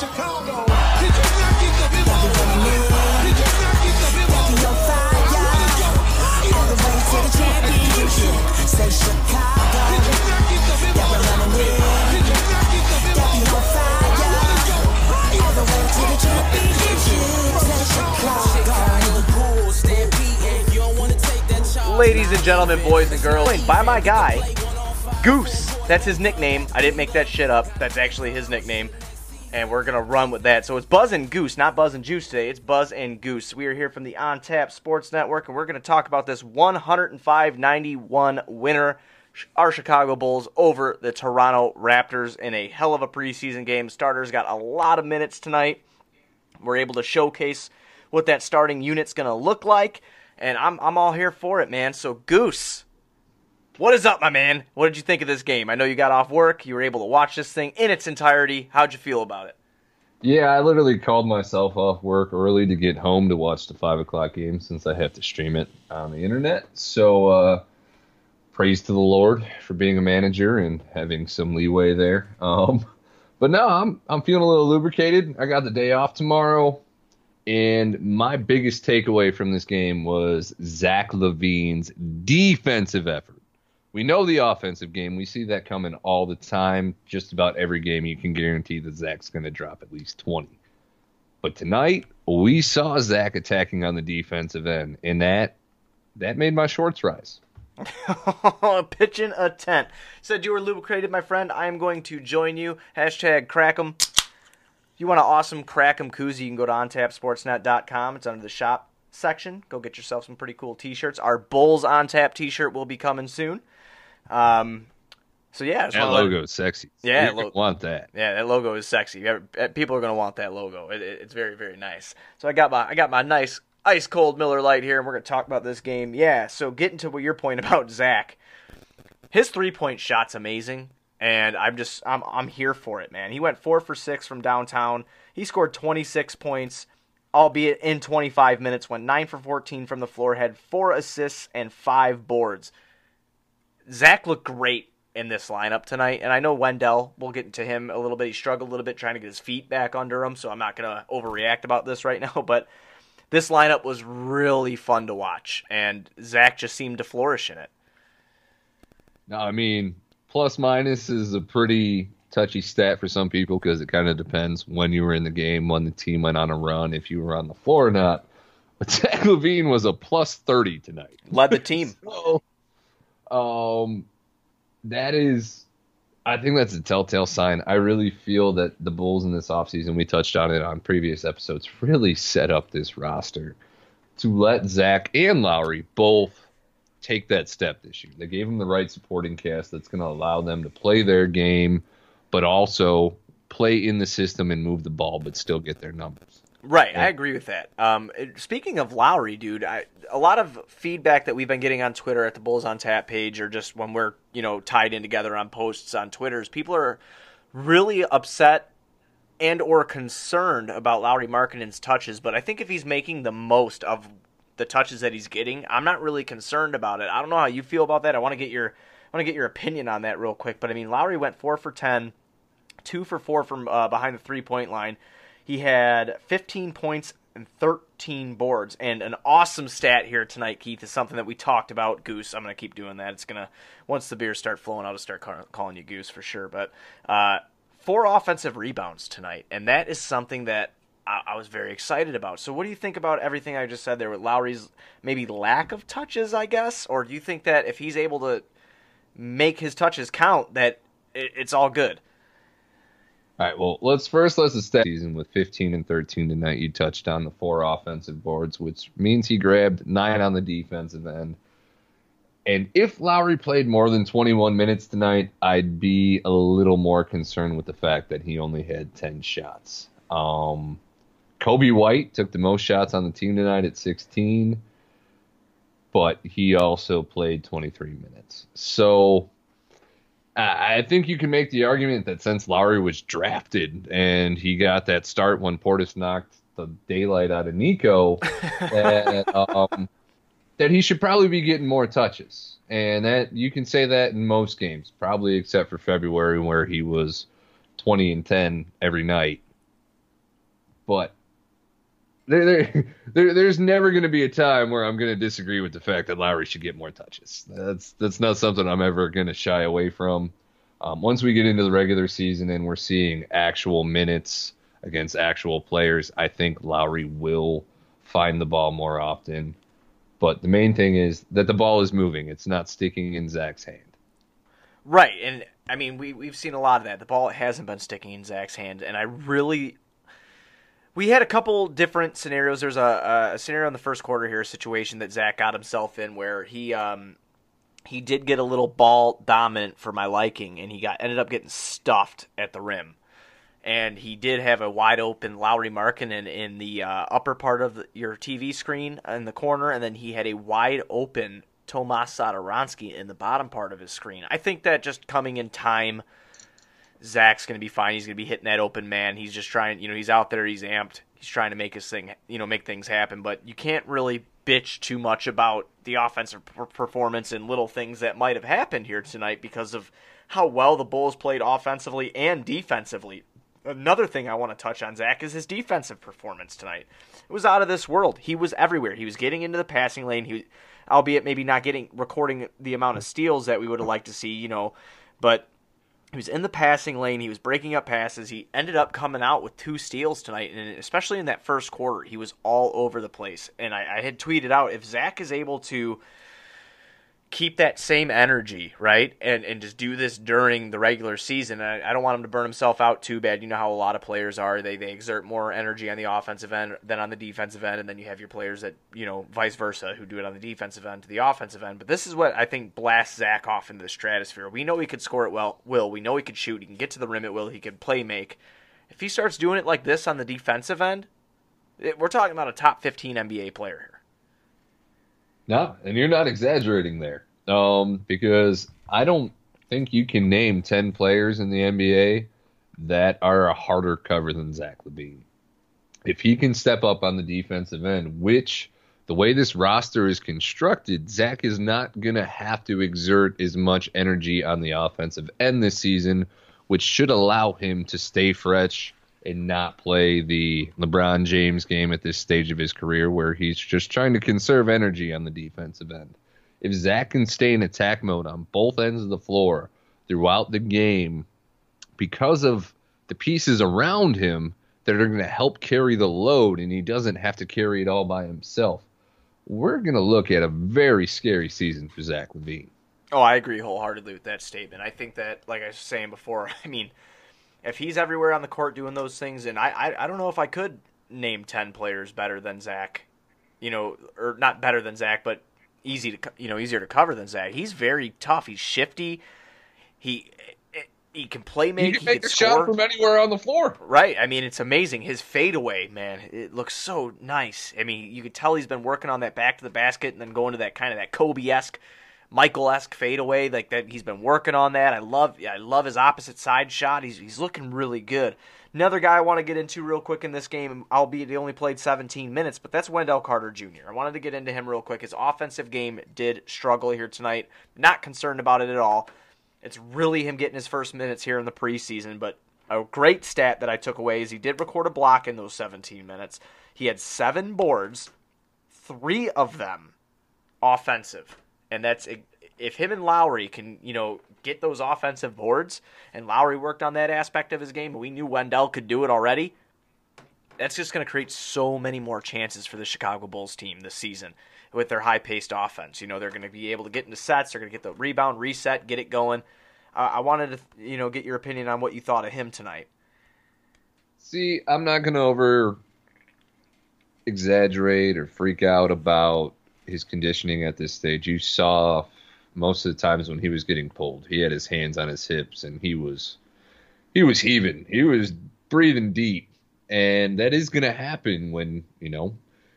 Chicago. Did you not get the memo? Did you not get the memo? on fire. All the way to the championship. Say Chicago. Did you not get the memo? Yeah, we're running it. Did you not get the memo? Got me on fire. All the way to the championship. Say Chicago. Ladies and gentlemen, boys and girls, by my guy, Goose. That's his nickname. I didn't make that shit up. That's actually his nickname. And we're to run with that. So it's Buzz and Goose, not Buzz and Juice today. It's Buzz and Goose. We are here from the On Tap Sports Network, and we're to talk about this 105 91 winner, our Chicago Bulls, over the Toronto Raptors in a hell of a preseason game. Starters got a lot of minutes tonight. We're able to showcase what that starting unit's to look like, and I'm, I'm all here for it, man. So, Goose, what is up, my man? What did you think of this game? I know you got off work. You were able to watch this thing in its entirety. How'd you feel about it? Yeah, I literally called myself off work early to get home to watch the five o'clock game since I have to stream it on the internet. So, uh, praise to the Lord for being a manager and having some leeway there. Um, but no, I'm I'm feeling a little lubricated. I got the day off tomorrow, and my biggest takeaway from this game was Zach LaVine's defensive effort. We know the offensive game. We see that coming all the time. Just about every game, you can guarantee that Zach's going to drop at least 20. But tonight, we saw Zach attacking on the defensive end, and that that made my shorts rise. Pitching a tent. Said you were lubricated, my friend. I am going to join you. Hashtag crack'em. If you want an awesome crack'em koozie, you can go to ontapsportsnet.com. It's under the shop section. Go get yourself some pretty cool t-shirts. Our Bulls on tap t-shirt will be coming soon. Um, so yeah, That logo is sexy. Yeah, lo- want that. Yeah, that logo is sexy. Eh, People are gonna want that logo. It, it- it's very, very nice. So I got my I got my nice ice cold Miller Lite here, and we're gonna talk about this game. Yeah. So getting to what your point about Zach, his three point shot's amazing, and I'm just I'm I'm here for it, man. He went four for six from downtown. He scored 26 points, albeit in 25 minutes. Went nine for 14 from the floor, had four assists and five boards. Zach looked great in this lineup tonight, and I know Wendell. We'll get into him a little bit. He struggled a little bit trying to get his feet back under him, so I'm not gonna overreact about this right now. But this lineup was really fun to watch, and Zach just seemed to flourish in it. No, I mean, plus minus is a pretty touchy stat for some people because it kind of depends when you were in the game, when the team went on a run, if you were on the floor or not. But Zach LaVine was a plus 30 tonight. Led the team. So, um, that is, I think that's a telltale sign. I really feel that the Bulls in this offseason, we touched on it on previous episodes, really set up this roster to let Zach and Lauri both take that step this year. They gave them the right supporting cast that's going to allow them to play their game, but also play in the system and move the ball, but still get their numbers. Right, I agree with that. Um, speaking of Lauri, dude, I, a lot of feedback that we've been getting on Twitter at the Bulls on Tap page, or just when we're you know tied in together on posts on Twitter, is people are really upset and or concerned about Lauri Markkanen's touches. But I think if he's making the most of the touches that he's getting, I'm not really concerned about it. I don't know how you feel about that. I want to get your I want to get your opinion on that real quick. But I mean, Lauri went four for ten, two for four from uh, behind the three point line. He had 15 points and 13 boards. And an awesome stat here tonight, Keith, is something that we talked about. Goose, I'm going to keep doing that. It's going to, once the beers start flowing, I'll just start call, calling you Goose for sure. But uh, four offensive rebounds tonight. And that is something that I, was very excited about. So, what do you think about everything I just said there with Lauri's maybe lack of touches, I guess? Or do you think that if he's able to make his touches count, that it, it's all good? All right, well, let's first let's the season with 15 and 13 tonight. You touched on the four offensive boards, which means he grabbed nine on the defensive end. And if Lauri played more than 21 minutes tonight, I'd be a little more concerned with the fact that he only had 10 shots. Um, Coby White took the most shots on the team tonight at 16, but he also played 23 minutes. So I think you can make the argument that since Lauri was drafted and he got that start when Portis knocked the daylight out of Nico, that, um, that he should probably be getting more touches. And that you can say that in most games, probably except for February where he was 20 and 10 every night. but there, there, there there's never going to be a time where I'm going to disagree with the fact that Lauri should get more touches. That's that's not something I'm ever going to shy away from. Um, once we get into the regular season and we're seeing actual minutes against actual players, I think Lauri will find the ball more often. But the main thing is that the ball is moving; it's not sticking in Zach's hand. Right, and I mean we we've seen a lot of that. The ball hasn't been sticking in Zach's hand, and I really we had a couple different scenarios. There's a, a scenario in the first quarter here, a situation that Zach got himself in where he um he did get a little ball dominant for my liking, and he got ended up getting stuffed at the rim. And he did have a wide open Lauri Markkanen in the uh, upper part of the, your TV screen in the corner, and then he had a wide open Tomas Satoransky in the bottom part of his screen. I think that just coming in time, Zach's going to be fine. He's going to be hitting that open man. He's just trying, you know, he's out there, he's amped. He's trying to make his thing, you know, make things happen. But you can't really bitch too much about the offensive per- performance and little things that might have happened here tonight because of how well the Bulls played offensively and defensively. Another thing I want to touch on, Zach, is his defensive performance tonight. It was out of this world. He was everywhere. He was getting into the passing lane. He, albeit maybe not getting recording the amount of steals that we would have liked to see, you know, but he was in the passing lane. He was breaking up passes. He ended up coming out with two steals tonight, and especially in that first quarter, he was all over the place. And I, I had tweeted out if Zach is able to keep that same energy, right, and and just do this during the regular season. I, I don't want him to burn himself out too bad. You know how a lot of players are; they they exert more energy on the offensive end than on the defensive end, and then you have your players that you know vice versa who do it on the defensive end to the offensive end. But this is what I think blasts Zach off into the stratosphere. We know he could score it well. Will we know he could shoot? He can get to the rim at will. He can play make. If he starts doing it like this on the defensive end, it, we're talking about a top 15 NBA player. No, and you're not exaggerating there. Um, because I don't think you can name ten players in the NBA that are a harder cover than Zach LaVine. If he can step up on the defensive end, which the way this roster is constructed, Zach is not gonna have to exert as much energy on the offensive end this season, which should allow him to stay fresh and not play the LeBron James game at this stage of his career where he's just trying to conserve energy on the defensive end. If Zach can stay in attack mode on both ends of the floor throughout the game because of the pieces around him that are going to help carry the load and he doesn't have to carry it all by himself, we're going to look at a very scary season for Zach LaVine. Oh, I agree wholeheartedly with that statement. I think that, like I was saying before, I mean, if he's everywhere on the court doing those things, and I, I, I don't know if I could name ten players better than Zach, you know, or not better than Zach, but easy to, you know, easier to cover than Zach. He's very tough. He's shifty. He, he can play make. He can make can a shot from anywhere on the floor. Right. I mean, it's amazing. His fadeaway, man, it looks so nice. I mean, you could tell he's been working on that back to the basket and then going to that kind of that Kobe esque, Michael esque fadeaway. Like that, he's been working on that. I love, I love his opposite side shot. He's he's looking really good. Another guy I want to get into real quick in this game, albeit he only played 17 minutes, but that's Wendell Carter Jr. I wanted to get into him real quick. His offensive game did struggle here tonight. Not concerned about it at all. It's really him getting his first minutes here in the preseason, but a great stat that I took away is he did record a block in those 17 minutes. He had seven boards, three of them offensive, and that's if him and Lauri can you know get those offensive boards, and Lauri worked on that aspect of his game, we knew Wendell could do it already. That's just going to create so many more chances for the Chicago Bulls team this season with their high-paced offense. You know, they're going to be able to get into sets. They're going to get the rebound, reset, get it going. Uh, I wanted to, you know, get your opinion on what you thought of him tonight. See, I'm not going to over exaggerate or freak out about his conditioning at this stage. You saw most of the times when he was getting pulled, he had his hands on his hips and he was he was heaving. He was breathing deep. And that is going to happen when, you know,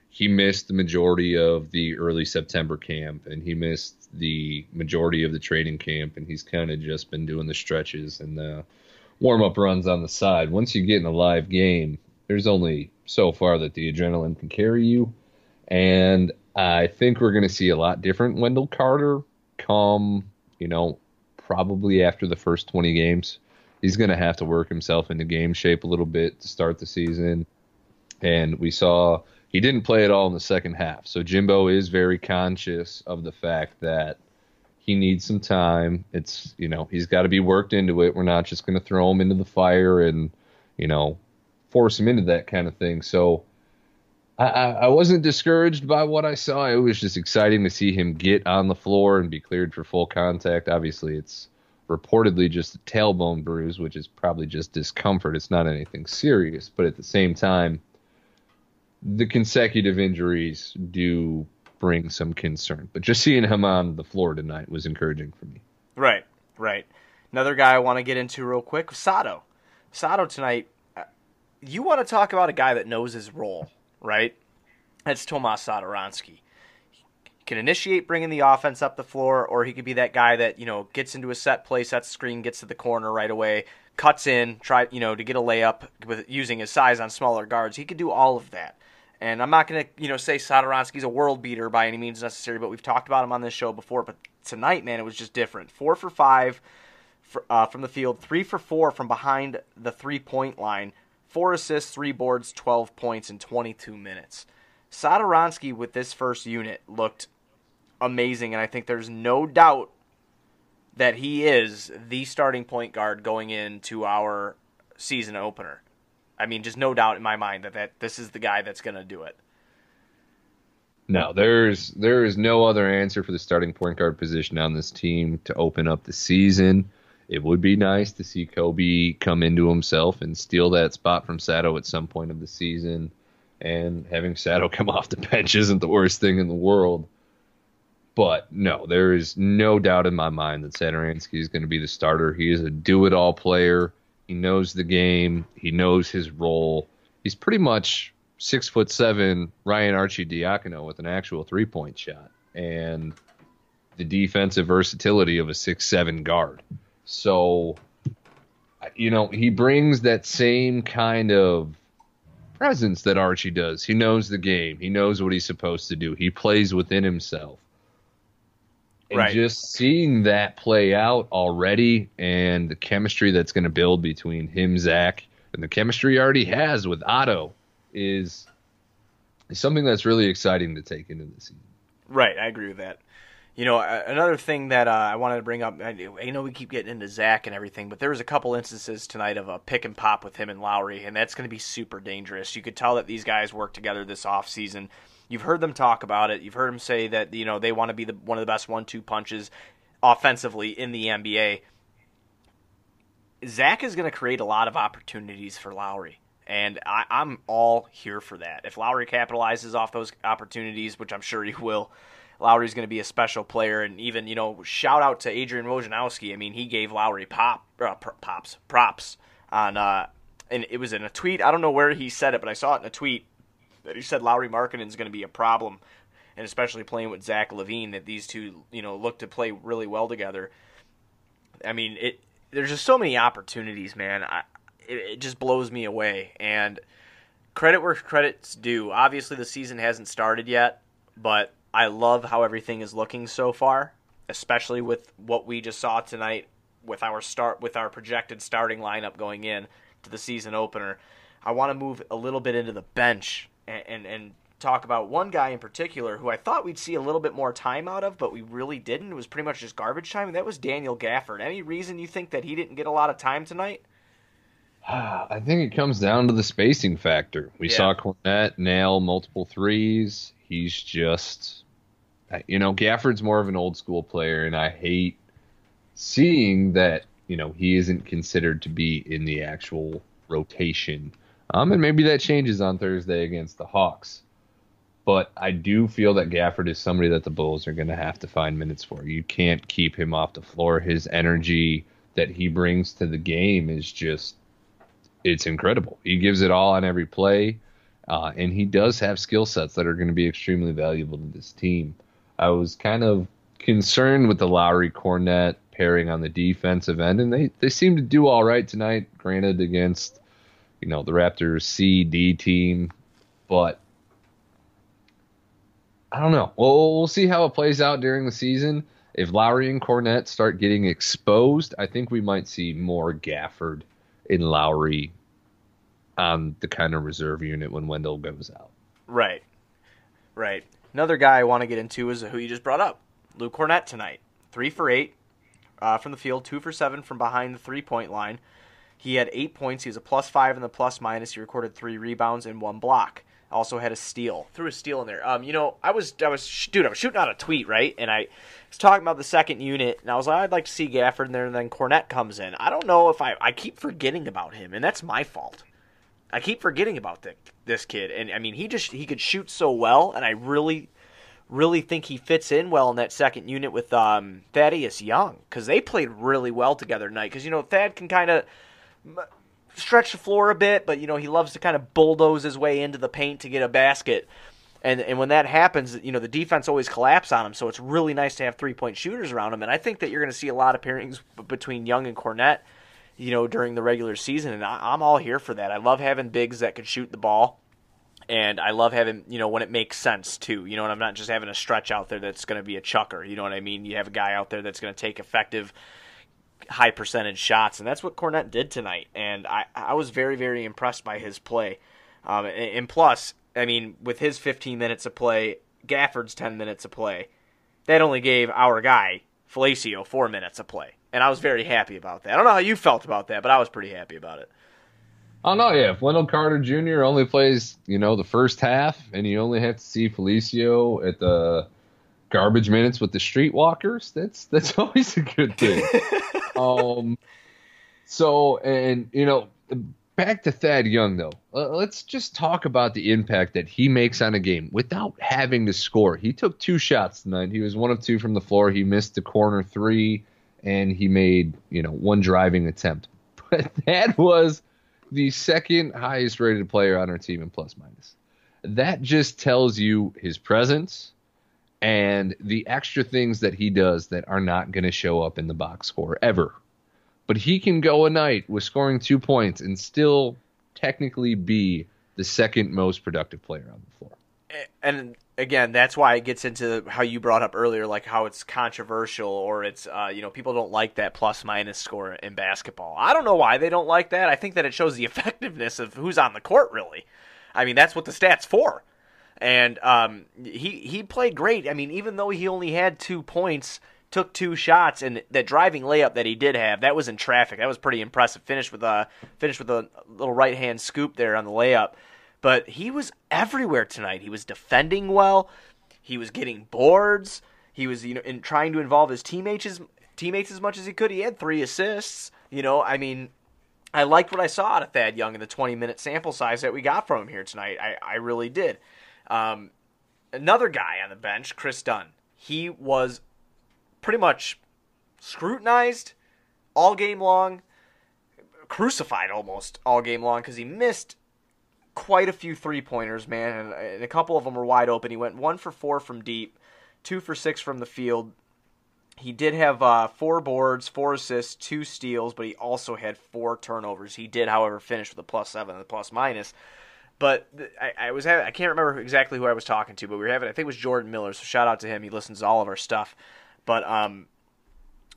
he missed the majority of the early September camp and he missed the majority of the training camp and he's kind of just been doing the stretches and the warm up runs on the side. Once you get in a live game, there's only so far that the adrenaline can carry you. And I think we're going to see a lot different Wendell Carter come, you know, probably after the first 20 games. He's going to have to work himself into game shape a little bit to start the season. and we saw he didn't play at all in the second half. So Jimbo is very conscious of the fact that he needs some time. It's you know he's got to be worked into it. We're not just going to throw him into the fire and you know force him into that kind of thing. So I, I, wasn't discouraged by what I saw. It was just exciting to see him get on the floor and be cleared for full contact. Obviously, it's reportedly just a tailbone bruise, which is probably just discomfort. It's not anything serious, but at the same time, the consecutive injuries do bring some concern. But just seeing him on the floor tonight was encouraging for me. Right, right. Another guy I want to get into real quick, Sato. Sato tonight. uh, You want to talk about a guy that knows his role, right? That's Tomas Satoransky. He can initiate bringing the offense up the floor, or he could be that guy that you know gets into a set play, sets screen, gets to the corner right away, cuts in, try you know to get a layup with using his size on smaller guards. He could do all of that. And I'm not going to, you know, say Satoransky's a world beater by any means necessary, but we've talked about him on this show before. But tonight, man, it was just different. Four for five for, uh, from the field, three for four from behind the three point line, four assists, three boards, 12 points in 22 minutes. Satoransky with this first unit looked amazing, and I think there's no doubt that he is the starting point guard going into our season opener. I mean, just no doubt in my mind that, that this is the guy that's going to do it. No, there's there is no other answer for the starting point guard position on this team to open up the season. It would be nice to see Coby come into himself and steal that spot from Sato at some point of the season. And having Sato come off the bench isn't the worst thing in the world. But no, there is no doubt in my mind that Satoransky is going to be the starter. He is a do-it-all player. He knows the game. He knows his role. He's pretty much six foot seven Ryan Arcidiacono with an actual three point shot and the defensive versatility of a six seven guard. So, you know, he brings that same kind of presence that Archie does. He knows the game. He knows what he's supposed to do. He plays within himself. And Right. just seeing that play out already and the chemistry that's going to build between him, Zach, and the chemistry he already has with Otto is, is something that's really exciting to take into the season. Right, I agree with that. You know, another thing that uh, I wanted to bring up, I know we keep getting into Zach and everything, but there was a couple instances tonight of a pick and pop with him and Lauri, and that's going to be super dangerous. You could tell that these guys work together this offseason. You've heard them talk about it. You've heard them say that you know they want to be the one of the best one-two punches offensively in the NBA. Zach is going to create a lot of opportunities for Lauri. And I, I'm all here for that. If Lauri capitalizes off those opportunities, which I'm sure he will, Lauri's going to be a special player. And even, you know, shout out to Adrian Wojnarowski. I mean, he gave Lauri pop, uh, pops, props on, uh, and it was in a tweet. I don't know where he said it, but I saw it in a tweet that he said Lauri Markkanen is going to be a problem, and especially playing with Zach LaVine, that these two, you know, look to play really well together. I mean, it. There's just so many opportunities, man. I, it, it just blows me away. And credit where credit's due. Obviously, the season hasn't started yet, but I love how everything is looking so far, especially with what we just saw tonight with our start with our projected starting lineup going in to the season opener. I want to move a little bit into the bench and, and, and talk about one guy in particular who I thought we'd see a little bit more time out of, but we really didn't. It was pretty much just garbage time, and that was Daniel Gafford. Any reason you think that he didn't get a lot of time tonight? I think it comes down to the spacing factor. We Yeah. saw Kornet nail multiple threes. He's just, you know, Gafford's more of an old school player, and I hate seeing that, you know, he isn't considered to be in the actual rotation. Um, and maybe that changes on Thursday against the Hawks. But I do feel that Gafford is somebody that the Bulls are going to have to find minutes for. You can't keep him off the floor. His energy that he brings to the game is just it's incredible. He gives it all on every play, uh, and he does have skill sets that are going to be extremely valuable to this team. I was kind of concerned with the Lauri Kornet pairing on the defensive end, and they they seem to do all right tonight. Granted, against you know the Raptors C D team, but I don't know. Well, we'll see how it plays out during the season. If Lauri and Kornet start getting exposed, I think we might see more Gafford and Lauri on the kind of reserve unit when Wendell goes out. Right. Right. Another guy I want to get into is who you just brought up, Luke Kornet tonight. Three for eight uh, from the field, two for seven from behind the three point line. He had eight points. He was a plus five in the plus minus. He recorded three rebounds and one block. Also had a steal. Threw a steal in there. Um, you know, I was, I was, dude, I was shooting out a tweet, right? And I was talking about the second unit, and I was like, I'd like to see Gafford in there, and then Kornet comes in. I don't know if I, I keep forgetting about him, and that's my fault. I keep forgetting about the, this kid, and I mean, he just he could shoot so well, and I really, really think he fits in well in that second unit with um, Thaddeus Young because they played really well together tonight. Because you know Thad can kind of stretch the floor a bit, but you know he loves to kind of bulldoze his way into the paint to get a basket. And and when that happens, you know the defense always collapse on him. So it's really nice to have three point shooters around him. And I think that you're going to see a lot of pairings between Young and Kornet, you know, during the regular season. And I, I'm all here for that. I love having bigs that can shoot the ball. And I love having, you know, when it makes sense too. You know, and I'm not just having a stretch out there that's going to be a chucker. You know what I mean? You have a guy out there that's going to take effective, high percentage shots, and that's what Kornet did tonight. And I, I was very, very impressed by his play. Um, and, and plus, I mean, with his 15 minutes of play, Gafford's 10 minutes of play, that only gave our guy Felicio four minutes of play, and I was very happy about that. I don't know how you felt about that, but I was pretty happy about it. Oh no, yeah. If Wendell Carter Jr. only plays, you know, the first half, and you only have to see Felicio at the garbage minutes with the streetwalkers, that's that's always a good thing. um, so and you know, back to Thad Young though. Uh, let's just talk about the impact that he makes on a game without having to score. He took two shots tonight. He was one of two from the floor. He missed the corner three, and he made you know one driving attempt. But that was the second highest rated player on our team in plus minus. That just tells you his presence and the extra things that he does that are not going to show up in the box score ever. But he can go a night with scoring two points and still technically be the second most productive player on the floor. and again, that's why it gets into how you brought up earlier, like how it's controversial or it's uh, you know people don't like that plus minus score in basketball. I don't know why they don't like that. I think that it shows the effectiveness of who's on the court. Really, I mean that's what the stats for. And um, he he played great. I mean, even though he only had two points, took two shots, and that driving layup that he did have, that was in traffic. That was pretty impressive. Finished with a finished with a little right hand scoop there on the layup but he was everywhere tonight. He was defending well. He was getting boards. He was you know in trying to involve his teammates as, teammates as much as he could. He had three assists. You know, I mean, I liked what I saw out of Thad Young in the 20 minute sample size that we got from him here tonight. I, I really did. Um, another guy on the bench, Kris Dunn. He was pretty much scrutinized all game long, crucified almost all game long because he missed quite a few three pointers, man, and, a couple of them were wide open. He went one for four from deep, two for six from the field. He did have uh, four boards, four assists, two steals, but he also had four turnovers. He did, however, finish with a plus seven and a plus minus. But I, I was having, I can't remember exactly who I was talking to, but we were having I think it was Jordan Miller. So shout out to him. He listens to all of our stuff. But um,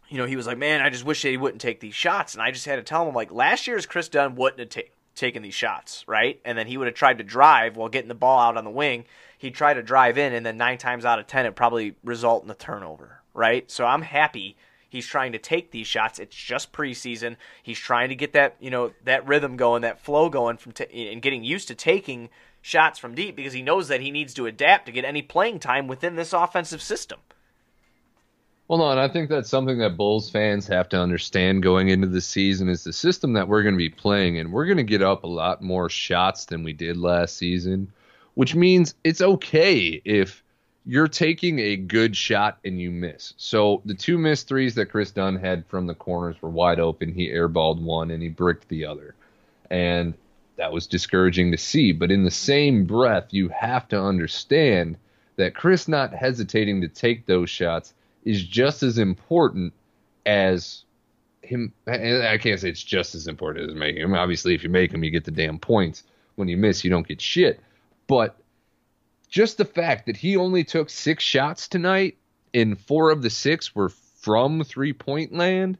you know, he was like, man, I just wish he wouldn't take these shots. And I just had to tell him, like, last year's Kris Dunn wouldn't have ta- taken these shots, right? And then he would have tried to drive while getting the ball out on the wing. He'd try to drive in, and then nine times out of ten, it probably result in a turnover, right? So I'm happy he's trying to take these shots. It's just preseason. He's trying to get that, you know, that rhythm going, that flow going from t- and getting used to taking shots from deep because he knows that he needs to adapt to get any playing time within this offensive system. Well, no, and I think that's something that Bulls fans have to understand going into the season is the system that we're going to be playing and We're going to get up a lot more shots than we did last season, which means it's okay if you're taking a good shot and you miss. So the two missed threes that Kris Dunn had from the corners were wide open. He airballed one and he bricked the other. And that was discouraging to see. But in the same breath, you have to understand that Kris not hesitating to take those shots is just as important as him. I can't say it's just as important as making them. Obviously, if you make him, you get the damn points. When you miss, you don't get shit. But just the fact that he only took six shots tonight, and four of the six were from three point land,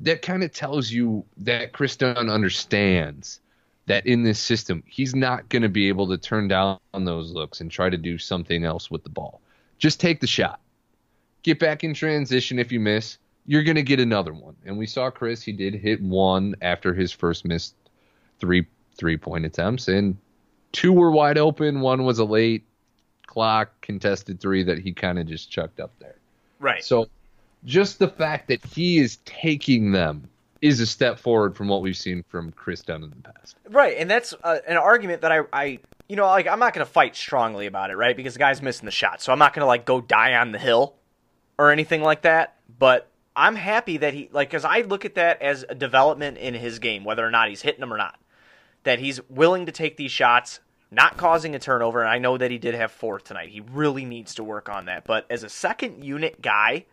that kind of tells you that Kris Dunn understands that in this system, he's not going to be able to turn down those looks and try to do something else with the ball. Just take the shot. Get back in transition if you miss. You're going to get another one. And we saw Kris, he did hit one after his first missed three three point attempts and two were wide open, one was a late clock contested three that he kind of just chucked up there. Right. So just the fact that he is taking them is a step forward from what we've seen from Kris Dunn in the past. Right, and that's uh, an argument that I, I, you know, like I'm not going to fight strongly about it, right? Because the guy's missing the shot, so I'm not going to like go die on the hill or anything like that. But I'm happy that he, like, because I look at that as a development in his game, whether or not he's hitting them or not. That he's willing to take these shots, not causing a turnover. And I know that he did have fourth tonight. He really needs to work on that. But as a second unit guy,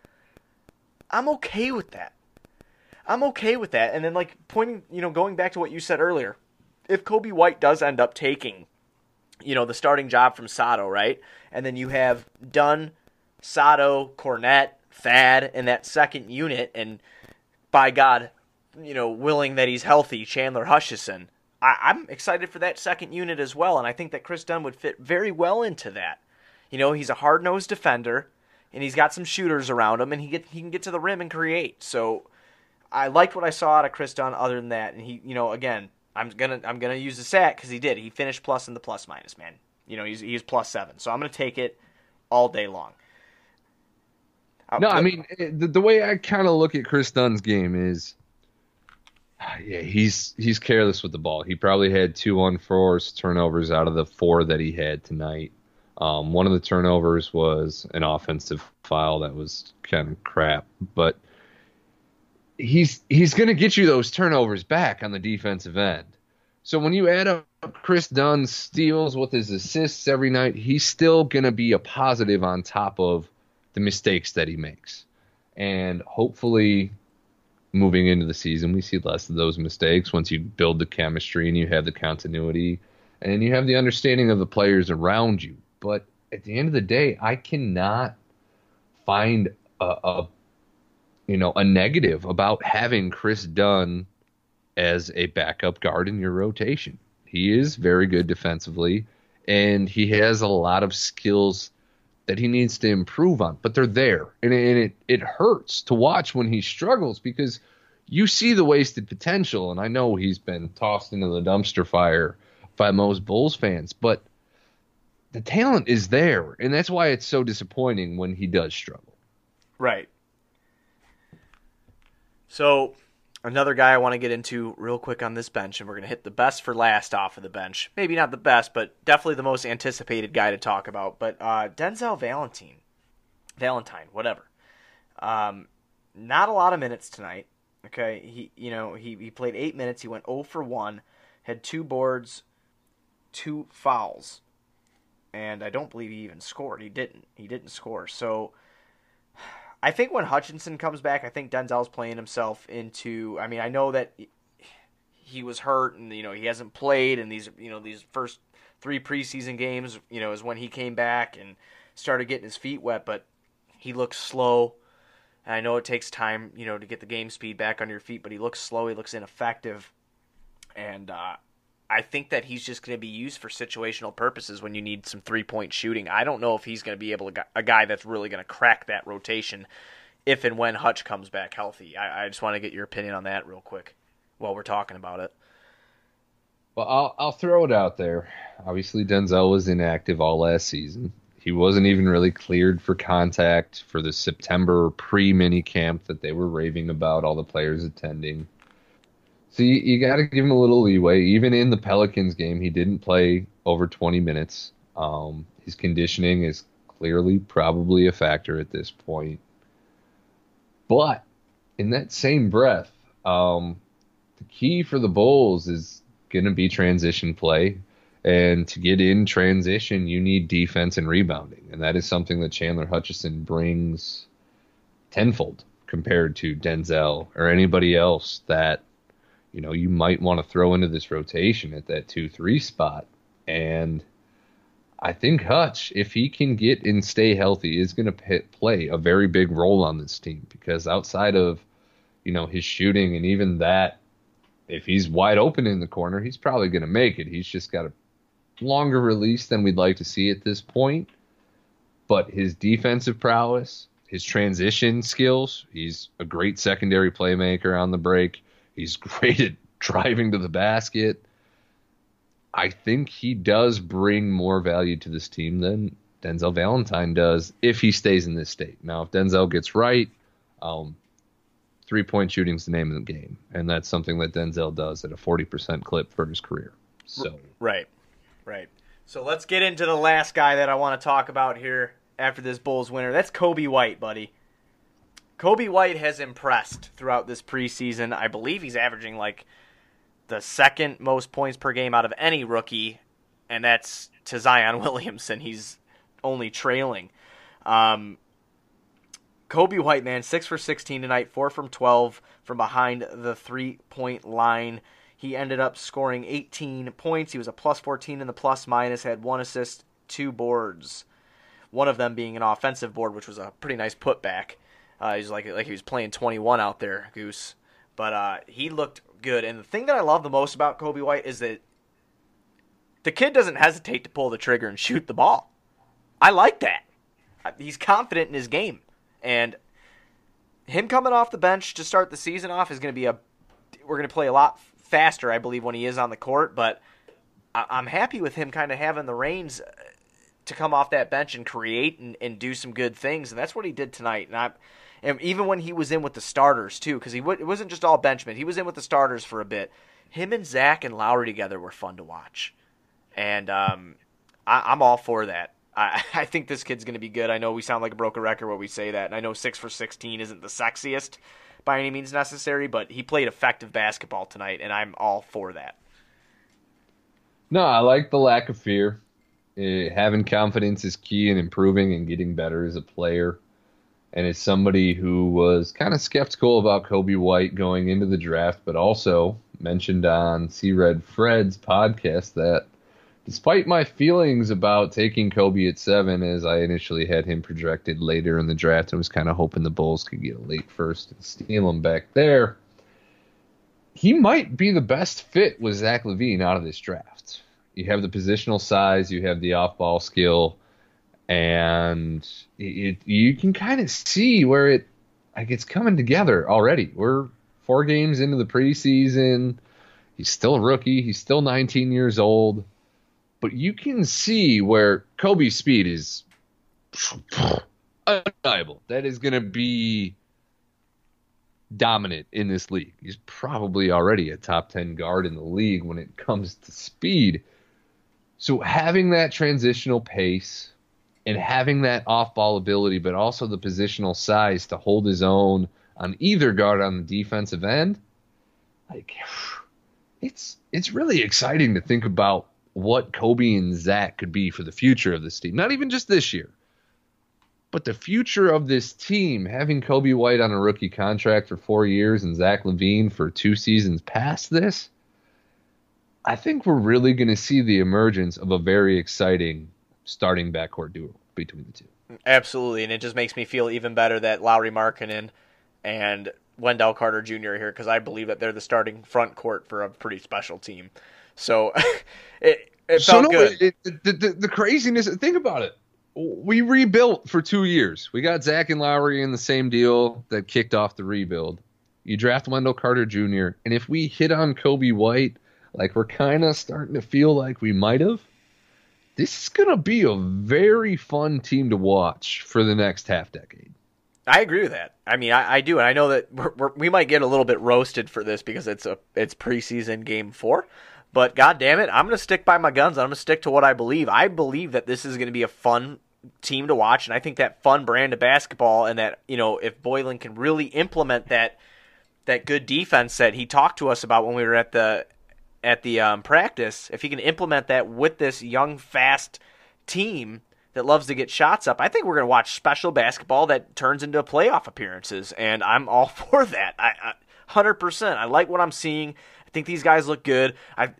I'm okay with that. I'm okay with that. And then, like, pointing, you know, going back to what you said earlier, if Coby White does end up taking, you know, the starting job from Sato, right? And then you have Dunn, Sato, Kornet, Thad in that second unit, and by God, you know, willing that he's healthy, Chandler Hutchison. I, I'm excited for that second unit as well, and I think that Kris Dunn would fit very well into that. You know, he's a hard nosed defender, and he's got some shooters around him, and he get he can get to the rim and create. So I liked what I saw out of Kris Dunn. Other than that, and he, you know, again, I'm gonna I'm gonna use the sack because he did. He finished plus in the plus minus, man. You know, he's he's plus seven. So I'm gonna take it all day long. No, I mean eh, the, the way I kind of look at Kris Dunn's game is, yeah, he's he's careless with the ball. He probably had two unforced turnovers out of the four that he had tonight. Um, one of the turnovers was an offensive foul that was kind of crap, but he's he's going to get you those turnovers back on the defensive end. So when you add up Kris Dunn's steals with his assists every night, he's still going to be a positive on top of the mistakes that he makes. And hopefully moving into the season, we see less of those mistakes once you build the chemistry and you have the continuity and you have the understanding of the players around you. But at the end of the day, I cannot find a, a you know a negative about having Kris Dunn as a backup guard in your rotation. He is very good defensively and he has a lot of skills that he needs to improve on, but they're there. And, and it, it hurts to watch when he struggles because you see the wasted potential. And I know he's been tossed into the dumpster fire by most Bulls fans, but the talent is there. And that's why it's so disappointing when he does struggle. Right. So, another guy I want to get into real quick on this bench, and we're going to hit the best for last off of the bench. Maybe not the best, but definitely the most anticipated guy to talk about. But uh, Denzel Valentine, Valentine, whatever. Um, not a lot of minutes tonight. Okay, he you know he he played eight minutes. He went 0 for one, had two boards, two fouls, and I don't believe he even scored. He didn't. He didn't score. So I think when Hutchison comes back, I think Denzel's playing himself into. I mean, I know that he was hurt and you know he hasn't played, and these you know these first three preseason games, you know, is when he came back and started getting his feet wet. But he looks slow. And I know it takes time, you know, to get the game speed back on your feet, but he looks slow. He looks ineffective, and uh, I think that he's just going to be used for situational purposes when you need some three point shooting. I don't know if he's going to be able to a guy that's really going to crack that rotation if and when Hutch comes back healthy. I, I just want to get your opinion on that real quick while we're talking about it. Well, I'll I'll throw it out there. Obviously, Denzel was inactive all last season. He wasn't even really cleared for contact for the September pre mini camp that they were raving about, all the players attending. So you, you got to give him a little leeway. Even in the Pelicans game, he didn't play over 20 minutes. Um, his conditioning is clearly probably a factor at this point. But in that same breath, um, the key for the Bulls is going to be transition play. And to get in transition, you need defense and rebounding. And that is something that Chandler Hutchison brings tenfold compared to Denzel or anybody else that you know you might want to throw into this rotation at that 2-3 spot. And I think Hutch, if he can get and stay healthy, is going to play a very big role on this team because outside of, you know, his shooting and even that if he's wide open in the corner, he's probably going to make it. He's just got a longer release than we'd like to see at this point. But his defensive prowess, his transition skills, he's a great secondary playmaker on the break. He's great at driving to the basket. I think he does bring more value to this team than Denzel Valentine does if he stays in this state. Now, if Denzel gets right, um, three point shooting's the name of the game, and that's something that Denzel does at a forty percent clip for his career. So Right. Right. So let's get into the last guy that I want to talk about here after this Bulls winner. That's Coby White, buddy. Coby White has impressed throughout this preseason. I believe he's averaging like the second most points per game out of any rookie, and that's to Zion Williamson. He's only trailing. Um, Coby White, man, 6 for 16 tonight, 4 from 12 from behind the three point line. He ended up scoring 18 points. He was a plus 14 in the plus minus, had one assist, two boards. One of them being an offensive board, which was a pretty nice putback. Uh, he's like like he was playing 21 out there, Goose. But uh, he looked good. And the thing that I love the most about Coby White is that the kid doesn't hesitate to pull the trigger and shoot the ball. I like that. He's confident in his game, and him coming off the bench to start the season off is going to be a. We're going to play a lot faster, I believe, when he is on the court. But I'm happy with him kind of having the reins uh, to come off that bench and create and, and do some good things, and that's what he did tonight. And I, and even when he was in with the starters too, because he w- it wasn't just all benchmen. He was in with the starters for a bit. Him and Zach and Lauri together were fun to watch, and um, I, I'm all for that. I, I think this kid's going to be good. I know we sound like a broken record when we say that, and I know six for sixteen isn't the sexiest by any means necessary, but he played effective basketball tonight, and I'm all for that. No, I like the lack of fear. Uh, having confidence is key in improving and getting better as a player. And is somebody who was kind of skeptical about Coby White going into the draft, but also mentioned on C Red Fred's podcast that despite my feelings about taking Coby at seven, as I initially had him projected later in the draft and was kind of hoping the Bulls could get a late first and steal him back there, he might be the best fit with Zach LaVine out of this draft. You have the positional size, you have the off ball skill, and it, you can kind of see where it like it's coming together already. We're four games into the preseason. He's still a rookie. He's still 19 years old, but you can see where Coby's speed is undeniable. That is going to be dominant in this league. He's probably already a top 10 guard in the league when it comes to speed. So having that transitional pace and having that off ball ability, but also the positional size to hold his own on either guard on the defensive end, like it's it's really exciting to think about what Coby and Zach could be for the future of this team. Not even just this year, but the future of this team, having Coby White on a rookie contract for four years and Zach LaVine for two seasons past this, I think we're really going to see the emergence of a very exciting starting backcourt duo between the two. Absolutely, and it just makes me feel even better that Lauri Markkanen and Wendell Carter Jr. are here because I believe that they're the starting front court for a pretty special team. So it it so felt no, good. it- it- the, the, the craziness. Think about it. We rebuilt for two years. We got Zach and Lauri in the same deal that kicked off the rebuild. You draft Wendell Carter Jr. and if we hit on Coby White, like we're kind of starting to feel like we might have, this is gonna be a very fun team to watch for the next half decade. I agree with that. I mean, I, I do, and I know that we're, we're, we might get a little bit roasted for this because it's a it's preseason game four. But god damn it, I'm gonna stick by my guns. I'm gonna stick to what I believe. I believe that this is gonna be a fun team to watch, and I think that fun brand of basketball, and that you know, if Boylen can really implement that that good defense that he talked to us about when we were at the at the um, practice, if he can implement that with this young, fast team that loves to get shots up, I think we're going to watch special basketball that turns into playoff appearances, and I'm all for that. I, I 100%. I like what I'm seeing. I think these guys look good. I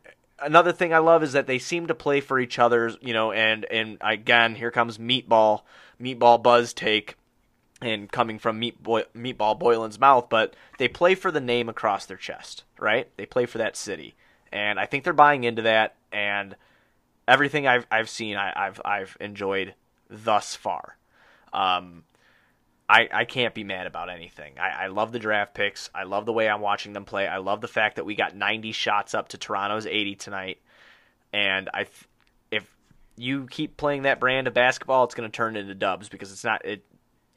another thing I love is that they seem to play for each other, you know, and and again, here comes Meatball, Meatball Buzz take. and coming from meat boy, meatball Boylen's mouth, but they play for the name across their chest, right? They play for that city, and I think they're buying into that. And everything I've I've seen, I, I've I've enjoyed thus far. Um, I, I can't be mad about anything. I, I love the draft picks. I love the way I'm watching them play. I love the fact that we got 90 shots up to Toronto's 80 tonight. And I, if you keep playing that brand of basketball, it's going to turn into dubs because it's not it.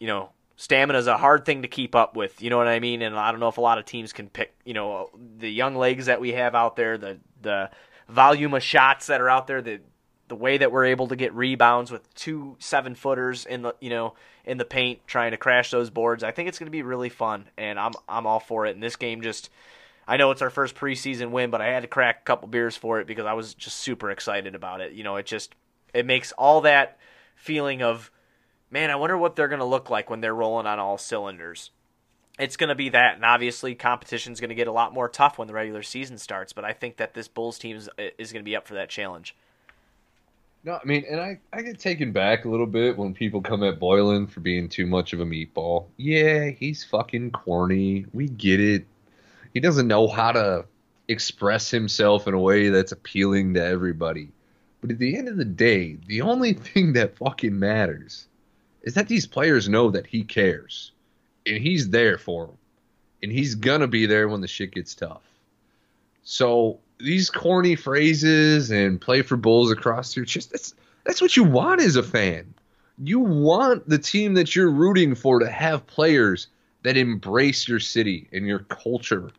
You know, stamina is a hard thing to keep up with. You know what I mean? And I don't know if a lot of teams can pick. You know, the young legs that we have out there, the the volume of shots that are out there, the the way that we're able to get rebounds with two seven footers in the you know in the paint trying to crash those boards. I think it's going to be really fun, and I'm I'm all for it. And this game just. I know it's our first preseason win, but I had to crack a couple beers for it because I was just super excited about it. You know, it just it makes all that feeling of man, I wonder what they're going to look like when they're rolling on all cylinders. It's going to be that, and obviously competition's going to get a lot more tough when the regular season starts. But I think that this Bulls team is, is going to be up for that challenge. No, I mean, and I, I get taken back a little bit when people come at Boylen for being too much of a meatball. Yeah, he's fucking corny. We get it. He doesn't know how to express himself in a way that's appealing to everybody. But at the end of the day, the only thing that fucking matters is that these players know that he cares. And he's there for them. And he's gonna be there when the shit gets tough. So these corny phrases and play for bulls across your chest, that's that's what you want as a fan. You want the team that you're rooting for to have players that embrace your city and your culture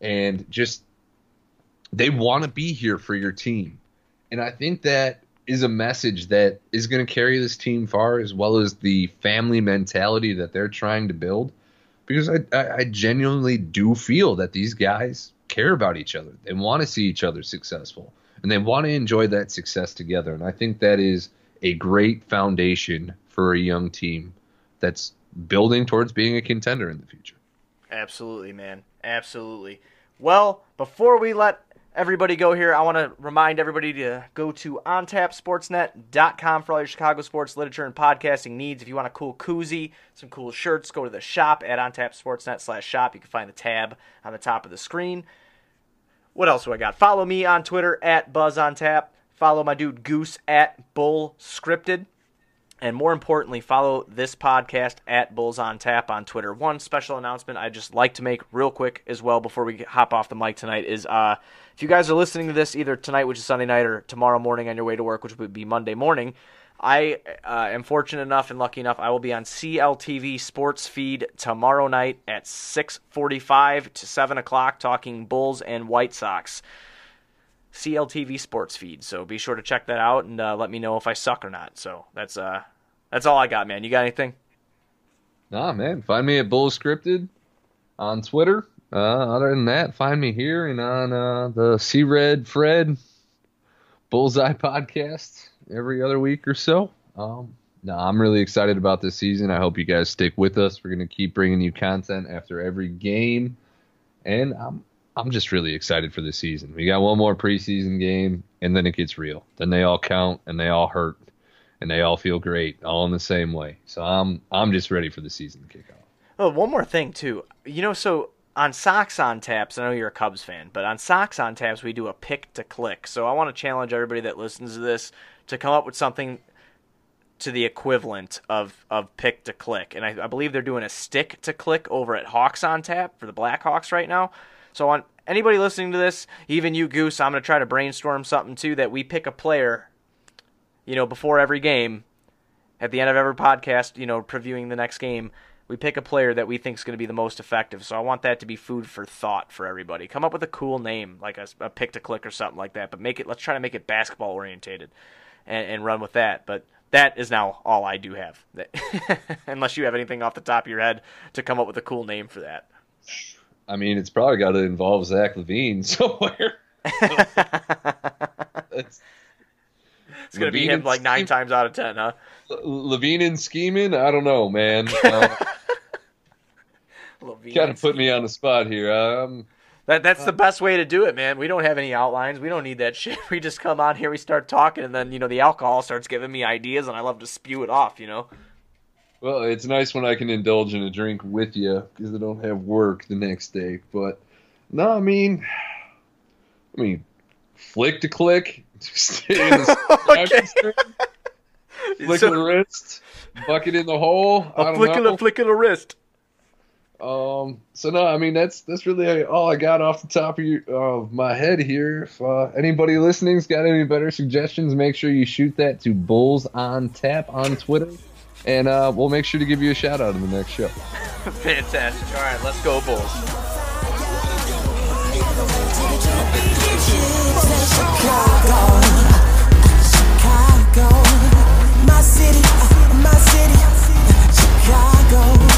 and just they want to be here for your team. And I think that is a message that is going to carry this team far as well as the family mentality that they're trying to build because I, I, I genuinely do feel that these guys care about each other. They want to see each other successful and they want to enjoy that success together. And I think that is a great foundation for a young team that's building towards being a contender in the future. Absolutely, man. Absolutely. Well, before we let everybody go here, I want to remind everybody to go to ontapsportsnet.com for all your Chicago sports literature and podcasting needs. If you want a cool koozie, some cool shirts, go to the shop at ontapsportsnet slash shop. You can find the tab on the top of the screen. What else do I got? Follow me on Twitter at BuzzOnTap. Follow my dude Goose at Bull Scripted. And more importantly, follow this podcast at Bulls on Tap on Twitter. One special announcement I'd just like to make real quick as well before we hop off the mic tonight is uh, if you guys are listening to this either tonight, which is Sunday night, or tomorrow morning on your way to work, which would be Monday morning, I uh, am fortunate enough and lucky enough I will be on CLTV Sports Feed tomorrow night at 6:45 to 7 o'clock talking Bulls and White Sox. CLTV Sports Feed. So be sure to check that out and uh, let me know if I suck or not. So that's uh that's all I got, man. You got anything? Nah, man. Find me at Bull Scripted on Twitter. Uh, other than that, find me here and on uh, the C Red Fred Bullseye podcast every other week or so. Um, no, I'm really excited about this season. I hope you guys stick with us. We're gonna keep bringing you content after every game, and I'm I'm just really excited for this season. We got one more preseason game, and then it gets real. Then they all count, and they all hurt, and they all feel great, all in the same way. So I'm I'm just ready for the season to kick off. Oh, one more thing too. You know, so on Sox on Taps, I know you're a Cubs fan, but on Sox on Taps we do a pick to click. So I want to challenge everybody that listens to this to come up with something to the equivalent of, of pick to click. And I, I believe they're doing a stick to click over at Hawks on Tap for the Blackhawks right now. So on anybody listening to this, even you Goose, I'm gonna try to brainstorm something too that we pick a player, you know, before every game, at the end of every podcast, you know, previewing the next game, we pick a player that we think is going to be the most effective. So I want that to be food for thought for everybody. Come up with a cool name, like a, a pick to click or something like that. But make it. Let's try to make it basketball orientated, and, and run with that. But that is now all I do have. Unless you have anything off the top of your head to come up with a cool name for that. I mean, it's probably got to involve Zach LaVine somewhere. It's going to be him like nine times out of ten, huh? LaVine and scheming. I don't know, man. Uh, kind of put me on the spot here. Um, That that's the best way to do it, man. We don't have any outlines. We don't need that shit. We just come on here, we start talking, and then you know the alcohol starts giving me ideas, and I love to spew it off. You know. Well, it's nice when I can indulge in a drink with you because I don't have work the next day. But no, I mean, I mean, flick to click, stay in the Okay. flick So- the wrist, bucket in the hole. I A flick of the flick of the wrist. Um. So no, I mean that's that's really all I got off the top of, your, of my head here. If uh, anybody listening's got any better suggestions, make sure you shoot that to Bulls on Tap on Twitter, and uh, we'll make sure to give you a shout out in the next show. Fantastic. All right, let's go, Bulls. Chicago, my city, my city, Chicago.